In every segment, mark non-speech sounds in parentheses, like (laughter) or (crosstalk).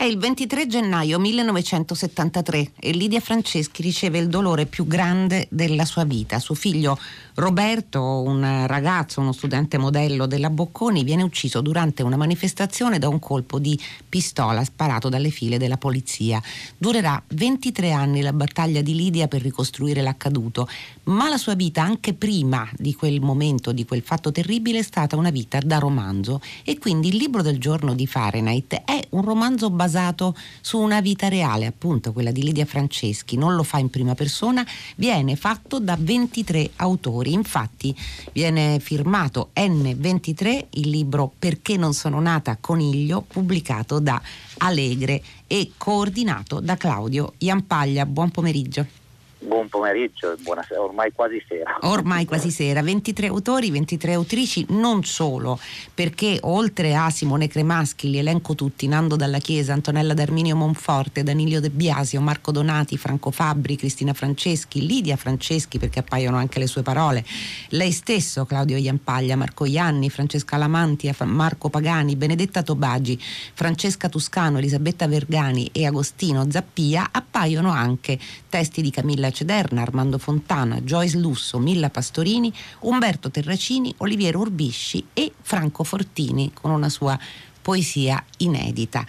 È il 23 gennaio 1973 e Lidia Franceschi riceve il dolore più grande della sua vita. Suo figlio Roberto, un ragazzo, uno studente modello della Bocconi, viene ucciso durante una manifestazione da un colpo di pistola sparato dalle file della polizia. Durerà 23 anni la battaglia di Lidia per ricostruire l'accaduto, ma la sua vita anche prima di quel momento, di quel fatto terribile, è stata una vita da romanzo e quindi il libro del giorno di Fahrenheit è un romanzo basato basato su una vita reale, appunto quella di Lidia Franceschi, non lo fa in prima persona, viene fatto da 23 autori. Infatti viene firmato N23, il libro Perché non sono nata coniglio, pubblicato da Alegre e coordinato da Claudio Iampaglia. Buon pomeriggio. Buon pomeriggio, buonasera, ormai quasi sera. Ormai quasi sera, 23 autori, 23 autrici, non solo, perché oltre a Simone Cremaschi, li elenco tutti, Nando Dalla Chiesa, Antonella D'Arminio Monforte, Danilio De Biasio, Marco Donati, Franco Fabbri, Cristina Franceschi, Lidia Franceschi, perché appaiono anche le sue parole, lei stesso, Claudio Iampaglia, Marco Ianni, Francesca Lamanti, Marco Pagani, Benedetta Tobagi, Francesca Tuscano, Elisabetta Vergani e Agostino Zappia, appaiono anche testi di Camilla Camilla Cederna, Armando Fontana, Joyce Lusso, Milla Pastorini, Umberto Terracini, Oliviero Urbisci e Franco Fortini con una sua poesia inedita.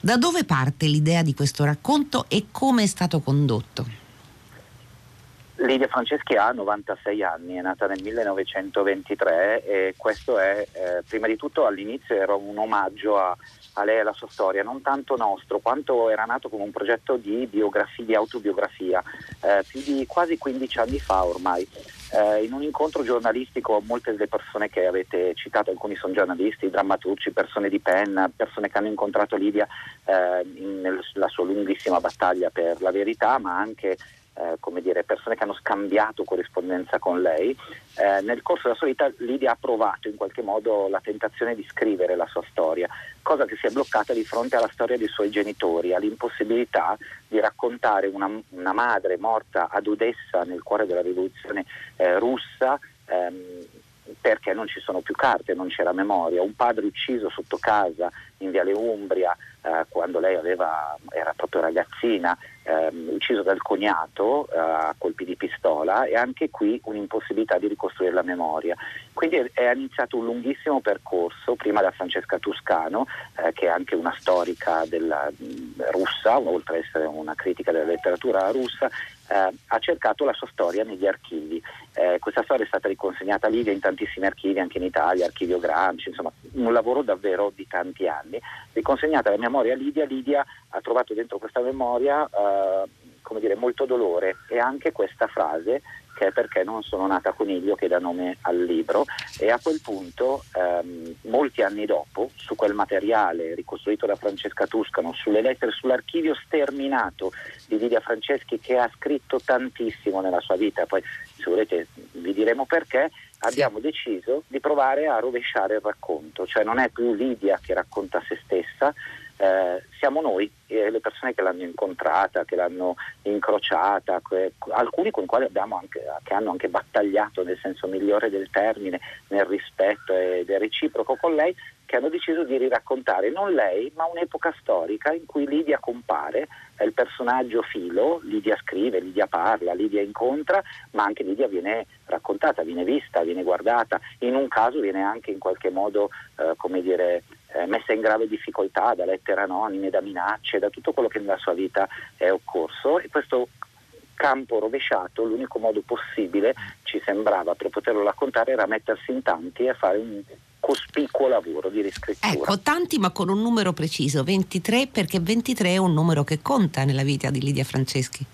Da dove parte l'idea di questo racconto e come è stato condotto? Lidia Franceschi ha 96 anni, è nata nel 1923 e questo è, eh, prima di tutto all'inizio era un omaggio a, a lei e alla sua storia, non tanto nostro, quanto era nato come un progetto di biografia, di autobiografia, eh, più di quasi 15 anni fa ormai. Eh, in un incontro giornalistico molte delle persone che avete citato, alcuni sono giornalisti, drammaturgi, persone di penna, persone che hanno incontrato Lidia eh, nella sua lunghissima battaglia per la verità, ma anche eh, come dire, persone che hanno scambiato corrispondenza con lei. Eh, nel corso della sua vita Lidia ha provato in qualche modo la tentazione di scrivere la sua storia, cosa che si è bloccata di fronte alla storia dei suoi genitori, all'impossibilità di raccontare una, una madre morta ad Odessa nel cuore della rivoluzione eh, russa. Ehm, perché non ci sono più carte, non c'era memoria, un padre ucciso sotto casa in Viale Umbria eh, quando lei aveva, era proprio ragazzina, ehm, ucciso dal cognato eh, a colpi di pistola e anche qui un'impossibilità di ricostruire la memoria. Quindi è, è iniziato un lunghissimo percorso, prima da Francesca Tuscano, eh, che è anche una storica della, russa, oltre ad essere una critica della letteratura russa, eh, ha cercato la sua storia negli archivi. Eh, questa storia è stata riconsegnata a Livia in tantissimi archivi, anche in Italia, Archivio Gramsci, insomma un lavoro davvero di tanti anni. Riconsegnata la memoria a Lidia, Lidia ha trovato dentro questa memoria eh, come dire, molto dolore e anche questa frase che è perché non sono nata coniglio che dà nome al libro e a quel punto ehm, molti anni dopo su quel materiale ricostruito da Francesca Tuscano sulle lettere sull'archivio sterminato di Lidia Franceschi che ha scritto tantissimo nella sua vita poi se volete vi diremo perché abbiamo deciso di provare a rovesciare il racconto cioè non è più Lidia che racconta se stessa eh, siamo noi, eh, le persone che l'hanno incontrata, che l'hanno incrociata, que- alcuni con i quali abbiamo anche, che hanno anche battagliato nel senso migliore del termine, nel rispetto ed è reciproco con lei, che hanno deciso di riraccontare non lei, ma un'epoca storica in cui Lidia compare, è il personaggio filo, Lidia scrive, Lidia parla, Lidia incontra, ma anche Lidia viene raccontata, viene vista, viene guardata, in un caso viene anche in qualche modo, eh, come dire, eh, messa in grave difficoltà da lettere anonime, da minacce, da tutto quello che nella sua vita è occorso e questo campo rovesciato, l'unico modo possibile, ci sembrava, per poterlo raccontare era mettersi in tanti e fare un cospicuo lavoro di riscrittura. Ecco, tanti ma con un numero preciso, 23 perché 23 è un numero che conta nella vita di Lidia Franceschi.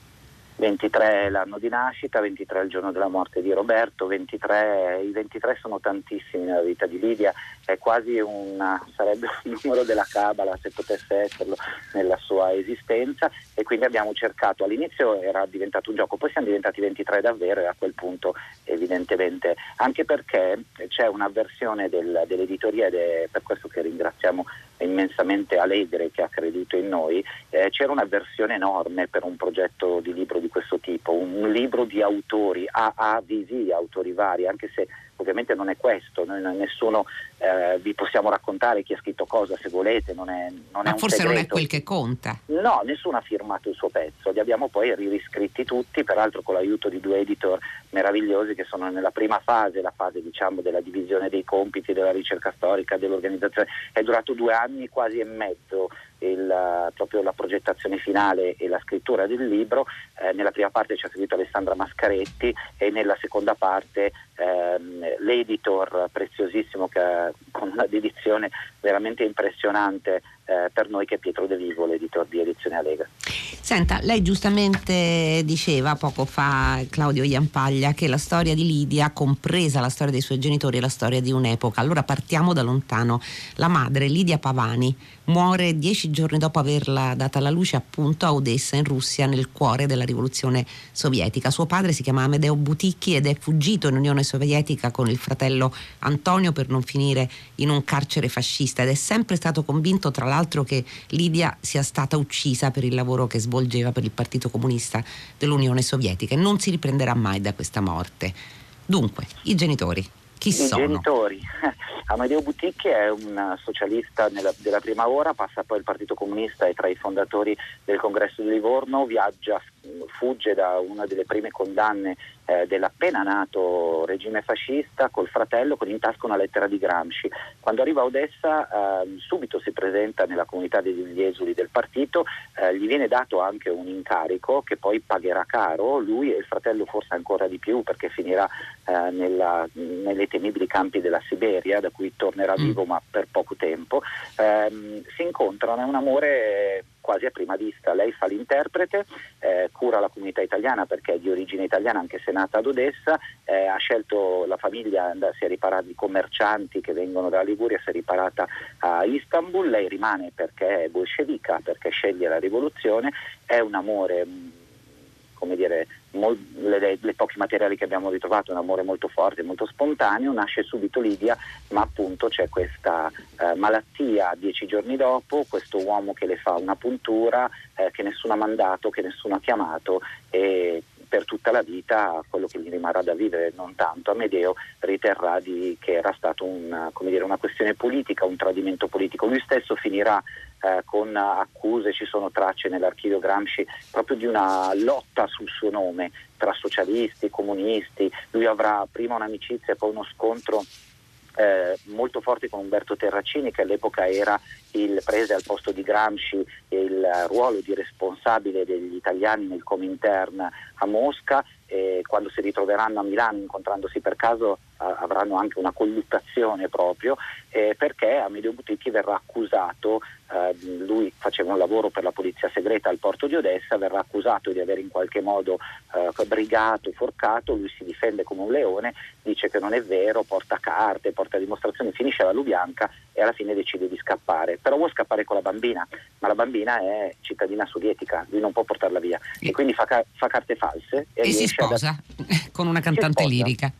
23 è l'anno di nascita, 23 è il giorno della morte di Roberto, 23, i 23 sono tantissimi nella vita di Lidia, è quasi una, sarebbe un numero della Cabala se potesse esserlo nella sua esistenza e quindi abbiamo cercato, all'inizio era diventato un gioco, poi siamo diventati 23 davvero e a quel punto evidentemente, anche perché c'è una versione del, dell'editoria ed è per questo che ringraziamo immensamente Allegre che ha creduto in noi, eh, c'era un'avversione enorme per un progetto di libro di questo tipo, un, libro di autori, AAVV, autori vari, anche se ovviamente non è questo, noi, nessuno eh, vi possiamo raccontare chi ha scritto cosa se volete, non è, non Ma è un forse segreto. non è quel che conta. No, nessuno ha firmato il suo pezzo, li abbiamo poi riscritti tutti, peraltro con l'aiuto di due editor meravigliosi che sono nella prima fase, la fase diciamo della divisione dei compiti, della ricerca storica, dell'organizzazione, è durato due anni quasi e mezzo il, proprio la progettazione finale e la scrittura del libro. Eh, nella prima parte ci ha seguito Alessandra Mascaretti e nella seconda parte ehm, l'editor preziosissimo che, con una dedizione veramente impressionante eh, per noi che è Pietro De Vivo, l'editor di Edizione Alega. Senta, lei giustamente diceva poco fa, Claudio Iampaglia, che la storia di Lidia, compresa la storia dei suoi genitori, è la storia di un'epoca. Allora partiamo da lontano. La madre, Lidia Pavani, muore dieci giorni dopo averla data alla luce appunto a Odessa, in Russia, nel cuore della rivoluzione sovietica. Suo padre si chiama Amedeo Buticchi ed è fuggito in Unione Sovietica con il fratello Antonio per non finire in un carcere fascista ed è sempre stato convinto, tra l'altro, che Lidia sia stata uccisa per il lavoro che svolgeva per il Partito Comunista dell'Unione Sovietica e non si riprenderà mai da questa morte. Dunque, i genitori, chi I sono? genitori. Amadeo Buticchi è un socialista nella, della prima ora, passa poi al Partito Comunista, è tra i fondatori del Congresso di Livorno, viaggia, fugge da una delle prime condanne eh, dell'appena nato regime fascista col fratello con in tasca una lettera di Gramsci. Quando arriva a Odessa eh, subito si presenta nella comunità degli esuli del partito, eh, gli viene dato anche un incarico che poi pagherà caro, lui e il fratello forse ancora di più perché finirà eh, nella, nelle temibili campi della Siberia da cui tornerà Mm. vivo ma per poco tempo. Ehm, si incontrano, è un amore quasi a prima vista. Lei fa l'interprete, eh, cura la comunità italiana perché è di origine italiana anche se nata ad Odessa, eh, ha scelto la famiglia, si è riparata di commercianti che vengono dalla Liguria, si è riparata a Istanbul, lei rimane perché è bolscevica, perché sceglie la rivoluzione, è un amore mh, come dire, mol- le, le- le pochi materiali che abbiamo ritrovato, un amore molto forte, molto spontaneo, nasce subito Lidia, ma appunto c'è questa eh, malattia dieci giorni dopo, questo uomo che le fa una puntura eh, che nessuno ha mandato, che nessuno ha chiamato e per tutta la vita quello che gli rimarrà da vivere, non tanto, Amedeo riterrà di, che era stata un, una questione politica, un tradimento politico. Lui stesso finirà eh, con accuse, ci sono tracce nell'archivio Gramsci proprio di una lotta sul suo nome tra socialisti, comunisti, lui avrà prima un'amicizia e poi uno scontro eh, molto forte con Umberto Terracini che all'epoca era il prese al posto di Gramsci il ruolo di responsabile degli italiani nel Comintern a Mosca e quando si ritroveranno a Milano incontrandosi per caso avranno anche una colluttazione proprio eh, perché Amedeo Buticchi verrà accusato eh, lui faceva un lavoro per la polizia segreta al porto di Odessa verrà accusato di aver in qualche modo eh, brigato, forcato lui si difende come un leone dice che non è vero, porta carte, porta dimostrazioni, finisce alla Lubianca e alla fine decide di scappare. Però vuole scappare con la bambina, ma la bambina è cittadina sovietica, lui non può portarla via e quindi fa, ca- fa carte false e, E si riesce ad- sposa (laughs) con una cantante sposa. lirica.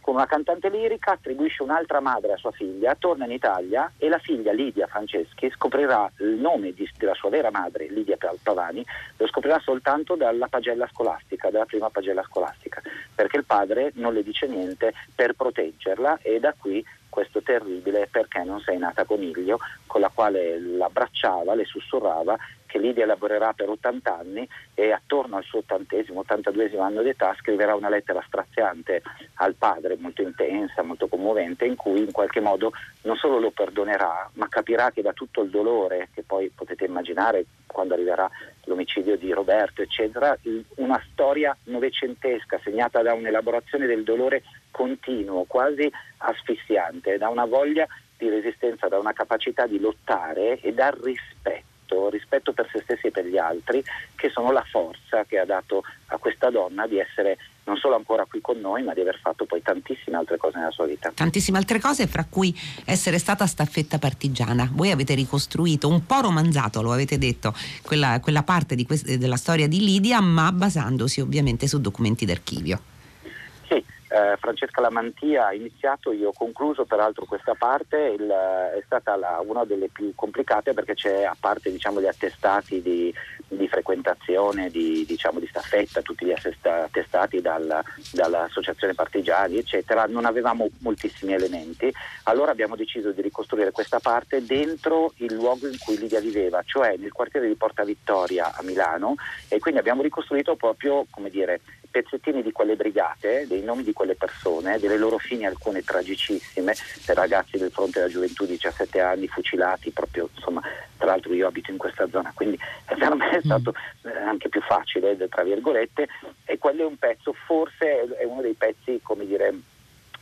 con una cantante lirica, attribuisce un'altra madre a sua figlia, torna in Italia e la figlia Lidia Franceschi scoprirà il nome di- della sua vera madre, Lidia Pavani, lo scoprirà soltanto dalla pagella scolastica, dalla prima pagella scolastica, perché il padre non le dice niente per proteggerla e da qui questo terribile perché non sei nata coniglio, con la quale l'abbracciava, le sussurrava che Lidia lavorerà per 80 anni e attorno al suo ottantesimo, 82 anno d'età scriverà una lettera straziante al padre, molto intensa, molto commovente, in cui in qualche modo non solo lo perdonerà, ma capirà che da tutto il dolore, che poi potete immaginare quando arriverà l'omicidio di Roberto, eccetera, una storia novecentesca segnata da un'elaborazione del dolore continuo, quasi asfissiante, da una voglia di resistenza, da una capacità di lottare e dal rispetto, rispetto per se stessi e per gli altri, che sono la forza che ha dato a questa donna di essere non solo ancora qui con noi, ma di aver fatto poi tantissime altre cose nella sua vita. Tantissime altre cose, fra cui essere stata staffetta partigiana. Voi avete ricostruito, un po' romanzato, lo avete detto, quella, quella parte quest- della storia di Lidia, ma basandosi ovviamente su documenti d'archivio. Eh, Francesca Lamantia ha iniziato, io ho concluso peraltro questa parte, il- è stata la- una delle più complicate perché c'è, a parte diciamo, gli attestati di, di frequentazione, di, diciamo, di staffetta, tutti gli attestati dal, dall'associazione partigiani, eccetera, non avevamo moltissimi elementi, allora abbiamo deciso di ricostruire questa parte dentro il luogo in cui Lidia viveva, cioè nel quartiere di Porta Vittoria a Milano e quindi abbiamo ricostruito proprio, come dire, pezzettini di quelle brigate, dei nomi di quelle persone, delle loro fini alcune tragicissime, per ragazzi del fronte della gioventù di 17 anni fucilati, proprio insomma, tra l'altro io abito in questa zona, quindi (laughs) per me è mm. stato eh, anche più facile, tra virgolette, e quello è un pezzo, forse è uno dei pezzi, come dire,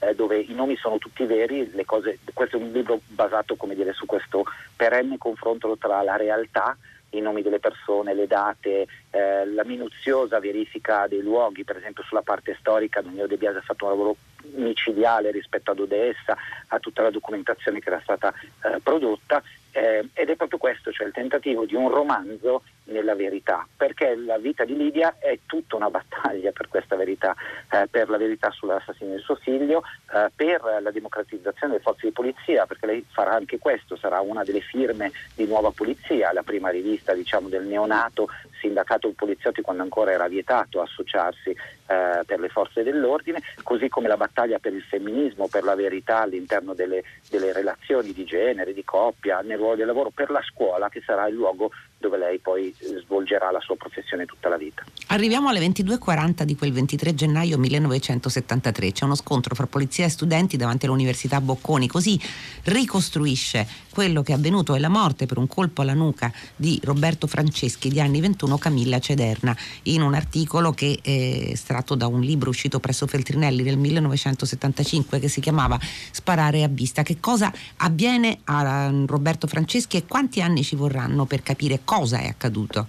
eh, dove i nomi sono tutti veri, cose, questo è un libro basato come dire, su questo perenne confronto tra la realtà i nomi delle persone, le date, eh, la minuziosa verifica dei luoghi, per esempio sulla parte storica Daniele De Biasi ha fatto un lavoro micidiale rispetto ad Odessa, a tutta la documentazione che era stata eh, prodotta eh, ed è proprio questo, cioè il tentativo di un romanzo nella verità, perché la vita di Lidia è tutta una battaglia per questa verità, eh, per la verità sull'assassinio del suo figlio, eh, per la democratizzazione delle forze di polizia, perché lei farà anche questo, sarà una delle firme di Nuova Polizia, la prima rivista diciamo, del neonato sindacato poliziotti quando ancora era vietato associarsi eh, per le forze dell'ordine, così come la battaglia per il femminismo, per la verità all'interno delle, delle relazioni di genere, di coppia, nel ruolo del lavoro, per la scuola che sarà il luogo dove lei poi svolgerà la sua professione tutta la vita. Arriviamo alle 22.40 di quel 23 gennaio 1973, c'è uno scontro fra polizia e studenti davanti all'Università Bocconi, così ricostruisce quello che è avvenuto e la morte per un colpo alla nuca di Roberto Franceschi di anni 21 Camilla Cederna in un articolo che è estratto da un libro uscito presso Feltrinelli nel 1975 che si chiamava Sparare a vista. Che cosa avviene a Roberto Franceschi e quanti anni ci vorranno per capire cosa è accaduto?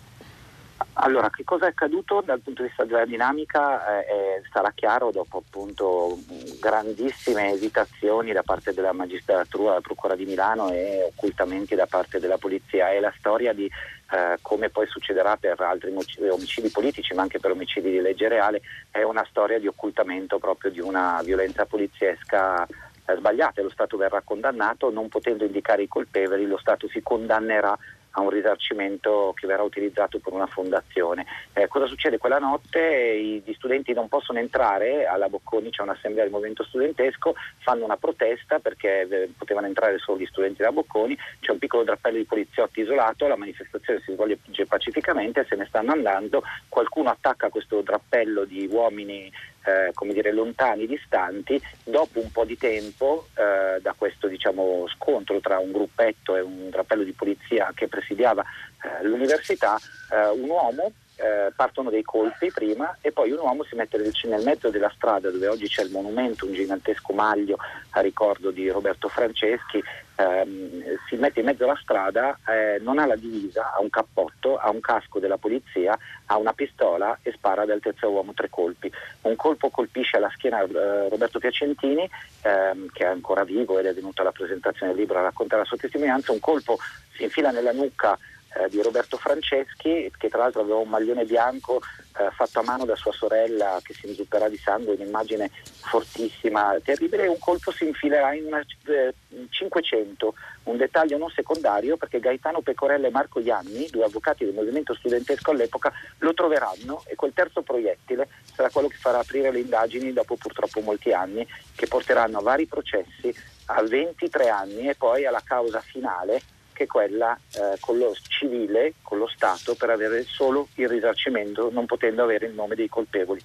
Allora, che cosa è accaduto dal punto di vista della dinamica eh, sarà chiaro dopo appunto grandissime esitazioni da parte della magistratura, della Procura di Milano e occultamenti da parte della polizia. È la storia di eh, come poi succederà per altri omicidi politici, ma anche per omicidi di legge reale, è una storia di occultamento proprio di una violenza poliziesca eh, sbagliata. Lo Stato verrà condannato, non potendo indicare i colpevoli, lo Stato si condannerà a un risarcimento che verrà utilizzato per una fondazione. Eh, cosa succede quella notte? Gli studenti non possono entrare, alla Bocconi c'è un'assemblea del movimento studentesco, fanno una protesta perché eh, potevano entrare solo gli studenti della Bocconi, c'è un piccolo drappello di poliziotti isolato, la manifestazione si svolge pacificamente, se ne stanno andando, qualcuno attacca questo drappello di uomini eh, come dire, lontani, distanti, dopo un po' di tempo eh, da questo diciamo, scontro tra un gruppetto e un drappello di polizia che presidiava eh, l'università, eh, un uomo eh, partono dei colpi prima e poi un uomo si mette nel mezzo della strada dove oggi c'è il monumento, un gigantesco maglio a ricordo di Roberto Franceschi, ehm, si mette in mezzo alla strada, eh, non ha la divisa, ha un cappotto, ha un casco della polizia, ha una pistola e spara ad altezza uomo tre colpi. Un colpo colpisce alla schiena eh, Roberto Piacentini, ehm, che è ancora vivo ed è venuto alla presentazione del libro a raccontare la sua testimonianza, un colpo si infila nella nuca eh, di Roberto Franceschi, che tra l'altro aveva un maglione bianco eh, fatto a mano da sua sorella che si inzupperà di sangue, un'immagine fortissima, terribile, e un colpo si infilerà in una eh, 500, un dettaglio non secondario perché Gaetano Pecorella e Marco Ianni, due avvocati del movimento studentesco all'epoca, lo troveranno e quel terzo proiettile sarà quello che farà aprire le indagini dopo purtroppo molti anni, che porteranno a vari processi a 23 anni e poi alla causa finale che quella eh, con lo civile, con lo Stato, per avere solo il risarcimento, non potendo avere il nome dei colpevoli.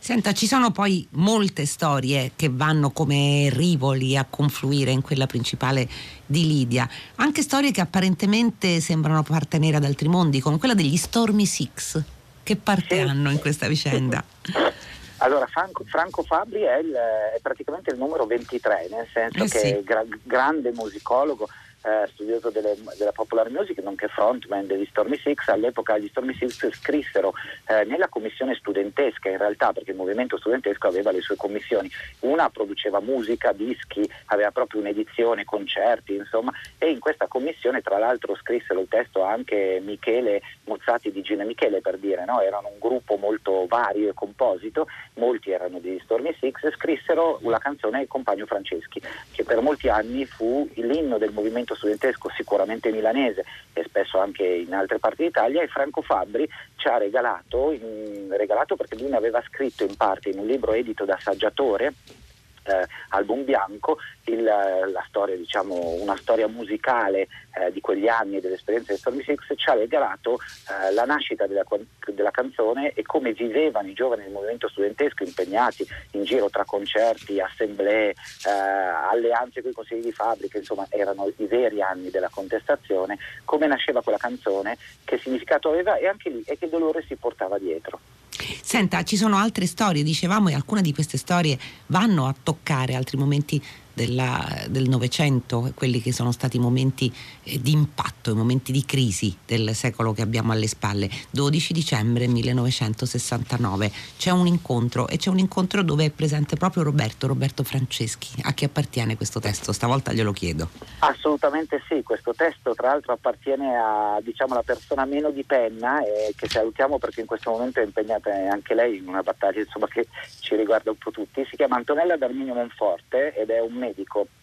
Senta, ci sono poi molte storie che vanno come rivoli a confluire in quella principale di Lidia, anche storie che apparentemente sembrano appartenere ad altri mondi, come quella degli Stormy Six. Che parte sì. hanno in questa vicenda? (laughs) Allora, Franco, Franco Fabri è, il, è, praticamente il numero 23, nel senso eh che sì. è gra- grande musicologo, eh, studioso delle, della popular music, nonché frontman degli Stormy Six, all'epoca gli Stormy Six scrissero eh, nella commissione studentesca in realtà, perché il movimento studentesco aveva le sue commissioni, una produceva musica, dischi, aveva proprio un'edizione, concerti, insomma, e in questa commissione tra l'altro scrissero il testo anche Michele Mozzati di Gine Michele per dire, no? erano un gruppo molto vario e composito, molti erano degli Stormy Six, scrissero la canzone Il compagno Franceschi, che per molti anni fu l'inno del movimento movimento studentesco sicuramente milanese e spesso anche in altre parti d'Italia e Franco Fabbri ci ha regalato, in, regalato perché lui ne aveva scritto in parte in un libro edito da Saggiatore eh, album bianco, il, la storia, diciamo, una storia musicale eh, di quegli anni e dell'esperienza di Stormy Six ci ha regalato eh, la nascita della, della, canzone e come vivevano i giovani del movimento studentesco impegnati in giro tra concerti, assemblee, eh, alleanze con i consigli di fabbrica, insomma erano i veri anni della contestazione, come nasceva quella canzone, che significato aveva e anche lì e che dolore si portava dietro. Senta, ci sono altre storie, dicevamo, e alcune di queste storie vanno a toccare altri momenti della, del Novecento, quelli che sono stati momenti eh, di impatto, i momenti di crisi del secolo che abbiamo alle spalle. 12 dicembre 1969 c'è un incontro e c'è un incontro dove è presente proprio Roberto, Roberto Franceschi. A chi appartiene questo testo? Stavolta glielo chiedo. Assolutamente sì, questo testo tra l'altro appartiene a diciamo, la persona meno di penna e che salutiamo perché in questo momento è impegnata anche lei in una battaglia insomma, che ci riguarda un po' tutti. Si chiama Antonella D'Arminio Monforte ed è un medico,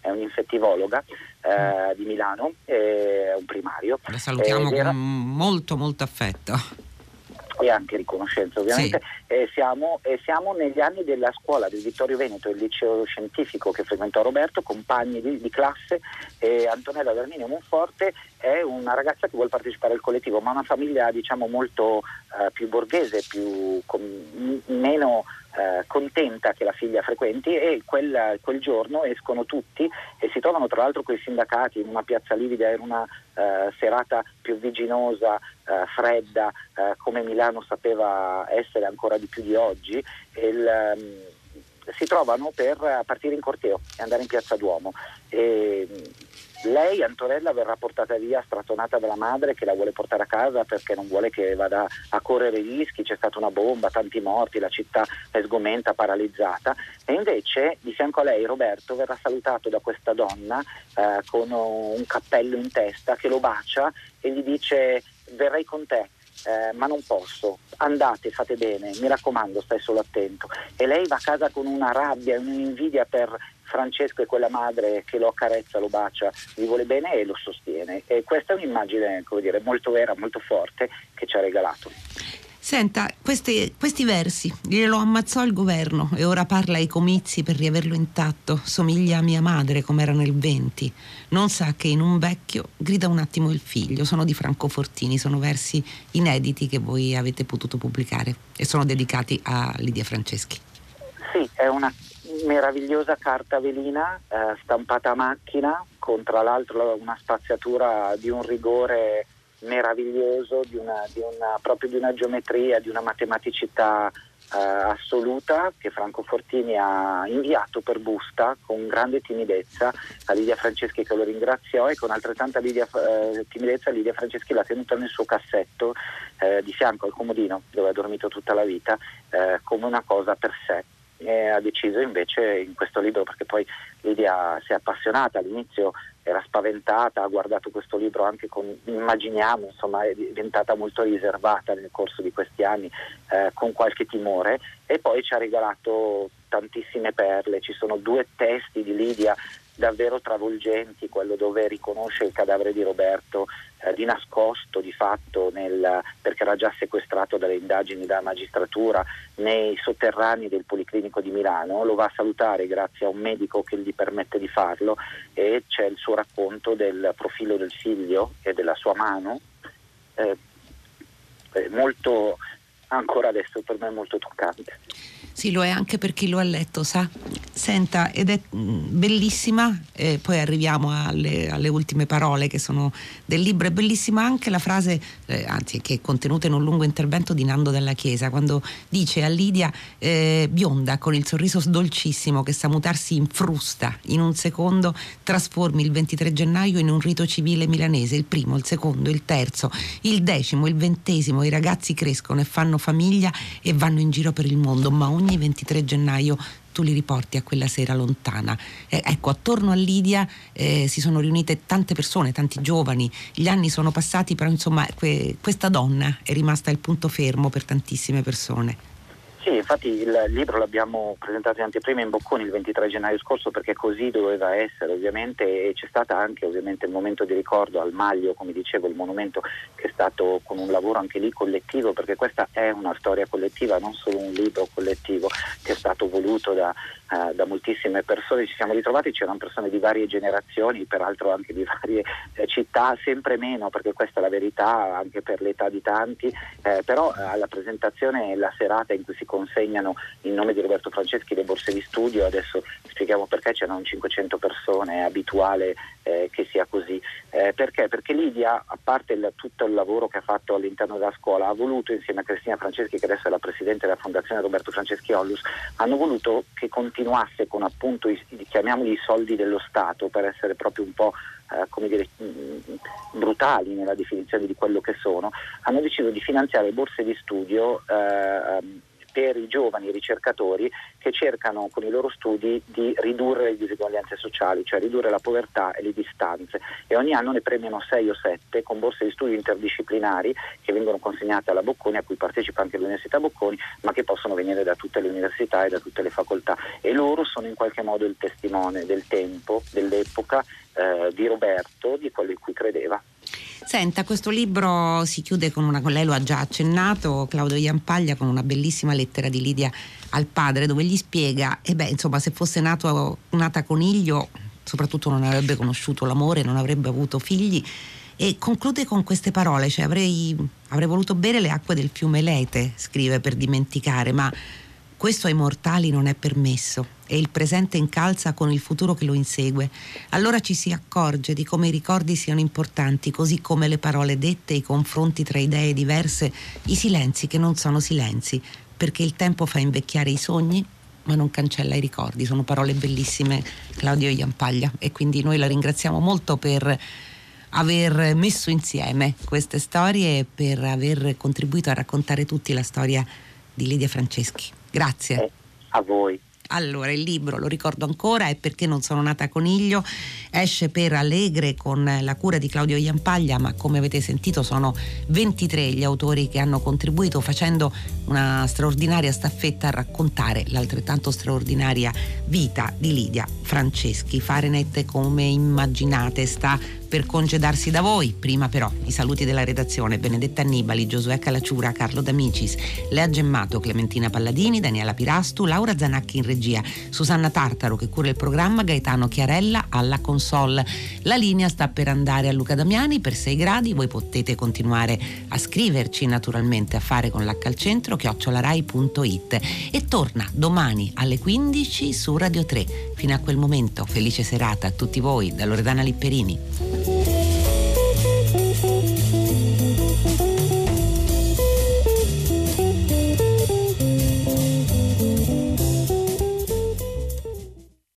è un'infettivologa eh, di Milano, è un primario. La salutiamo era... con molto molto affetto e anche riconoscenza ovviamente, sì. e, siamo, e, siamo, negli anni della scuola del Vittorio Veneto, il liceo scientifico che frequentò Roberto, compagni di, di classe e Antonella D'Arminio Monforte è una ragazza che vuole partecipare al collettivo, ma ha una famiglia diciamo molto uh, più borghese, più, con, meno eh, contenta che la figlia frequenti e quel, quel, giorno escono tutti e si trovano tra l'altro con i sindacati in una piazza livida, in una eh, serata pioviginosa, eh, fredda, eh, come Milano sapeva essere ancora di più di oggi. Il, um, si trovano per partire in corteo e andare in piazza Duomo. E, lei, Antonella, verrà portata via strattonata dalla madre che la vuole portare a casa perché non vuole che vada a correre rischi, c'è stata una bomba, tanti morti, la città è sgomenta, paralizzata. E invece di fianco a lei Roberto verrà salutato da questa donna eh, con un cappello in testa che lo bacia e gli dice verrei con te eh, ma non posso, andate, fate bene, mi raccomando, stai solo attento. E lei va a casa con una rabbia, un'invidia per Francesco e quella madre che lo accarezza, lo bacia, gli vuole bene e lo sostiene. E questa è un'immagine dire, molto vera, molto forte che ci ha regalato. Senta, questi, questi versi glielo ammazzò il governo e ora parla ai comizi per riaverlo intatto. Somiglia a mia madre come era nel 20. Non sa che in un vecchio grida un attimo il figlio. Sono di Franco Fortini, sono versi inediti che voi avete potuto pubblicare e sono dedicati a Lidia Franceschi. Sì, è una meravigliosa carta velina eh, stampata a macchina con tra l'altro una spaziatura di un rigore meraviglioso, di una, di una, proprio di una geometria, di una matematicità eh, assoluta che Franco Fortini ha inviato per busta con grande timidezza a Lidia Franceschi che lo ringraziò e con altrettanta Lidia, eh, timidezza Lidia Franceschi l'ha tenuta nel suo cassetto eh, di fianco al comodino dove ha dormito tutta la vita eh, come una cosa per sé e ha deciso invece in questo libro perché poi Lidia si è appassionata all'inizio era spaventata, ha guardato questo libro anche con, immaginiamo, insomma è diventata molto riservata nel corso di questi anni eh, con qualche timore e poi ci ha regalato tantissime perle, ci sono due testi di Lidia davvero travolgenti, quello dove riconosce il cadavere di Roberto eh, di nascosto di fatto nel, perché era già sequestrato dalle indagini della magistratura nei sotterranei del Policlinico di Milano, lo va a salutare grazie a un medico che gli permette di farlo e c'è il suo racconto del profilo del figlio e della sua mano, eh, molto, ancora adesso per me molto toccante. Sì, lo è anche per chi lo ha letto, sa. Senta, ed è mm, bellissima, e poi arriviamo alle, alle, ultime parole che sono del libro, è bellissima anche la frase, eh, anzi che è contenuta in un lungo intervento di Nando della Chiesa, quando dice a Lidia, eh, bionda, con il sorriso dolcissimo che sa mutarsi in frusta, in un secondo trasformi il 23 gennaio in un rito civile milanese, il primo, il secondo, il terzo, il decimo, il ventesimo, i ragazzi crescono e fanno famiglia e vanno in giro per il mondo, ma ogni ogni 23 gennaio tu li riporti a quella sera lontana. Eh, ecco, attorno a Lidia eh, si sono riunite tante persone, tanti giovani, gli anni sono passati, però insomma que- questa donna è rimasta il punto fermo per tantissime persone. Sì, infatti il libro l'abbiamo presentato in anteprima in Bocconi il 23 gennaio scorso perché così doveva essere ovviamente e c'è stato anche ovviamente il momento di ricordo al Maglio, come dicevo, il monumento che è stato con un lavoro anche lì collettivo perché questa è una storia collettiva, non solo un libro collettivo che è stato voluto da, uh, da moltissime persone, ci siamo ritrovati, c'erano persone di varie generazioni, peraltro anche di varie eh, città, sempre meno perché questa è la verità anche per l'età di tanti, eh, però eh, alla presentazione la serata in cui si consegnano in nome di Roberto Franceschi le borse di studio, adesso spieghiamo perché c'erano 500 persone, è abituale eh, che sia così. Eh, perché? Perché Lidia, a parte il, tutto il lavoro che ha fatto all'interno della scuola, ha voluto insieme a Cristina Franceschi, che adesso è la Presidente della Fondazione Roberto Franceschi Ollus, hanno voluto che continuasse con appunto i, chiamiamoli i soldi dello Stato per essere proprio un po' eh, come dire, mm, brutali nella definizione di quello che sono, hanno deciso di finanziare borse di studio eh, per i giovani ricercatori che cercano con i loro studi di ridurre le disuguaglianze sociali, cioè ridurre la povertà e le distanze e ogni anno ne premiano 6 o 7 con borse di studio interdisciplinari che vengono consegnate alla Bocconi, a cui partecipa anche l'Università Bocconi, ma che possono venire da tutte le università e da tutte le facoltà e loro sono in qualche modo il testimone del tempo, dell'epoca eh, di Roberto, di quello in cui credeva. Senta, questo libro si chiude con una, lei lo ha già accennato, Claudio Iampaglia, con una bellissima lettera di Lidia al padre dove gli spiega, e beh, insomma, se fosse nato, nata coniglio, soprattutto non avrebbe conosciuto l'amore, non avrebbe avuto figli. E conclude con queste parole, cioè avrei, avrei voluto bere le acque del fiume Lete, scrive per dimenticare, ma questo ai mortali non è permesso e il presente incalza con il futuro che lo insegue. Allora ci si accorge di come i ricordi siano importanti, così come le parole dette, i confronti tra idee diverse, i silenzi che non sono silenzi, perché il tempo fa invecchiare i sogni ma non cancella i ricordi. Sono parole bellissime, Claudio Iampaglia, e quindi noi la ringraziamo molto per aver messo insieme queste storie e per aver contribuito a raccontare tutti la storia di Lidia Franceschi. Grazie. Eh, a voi. Allora, il libro, lo ricordo ancora, è Perché non sono nata coniglio, esce per Allegre con la cura di Claudio Iampaglia, ma come avete sentito sono 23 gli autori che hanno contribuito facendo una straordinaria staffetta a raccontare l'altrettanto straordinaria vita di Lidia Franceschi. Fahrenheit, come immaginate, sta per congedarsi da voi. Prima però i saluti della redazione Benedetta Annibali, Giosuè Calacciura, Carlo D'Amicis, Lea Gemmato, Clementina Palladini, Daniela Pirastu, Laura Zanacchi in regia, Susanna Tartaro che cura il programma, Gaetano Chiarella alla console. La linea sta per andare a Luca Damiani per 6 gradi, voi potete continuare a scriverci naturalmente a fare con l'H al centro chiocciolarai.it e torna domani alle 15 su Radio 3. Fino a quel momento felice serata a tutti voi da Loredana Lipperini.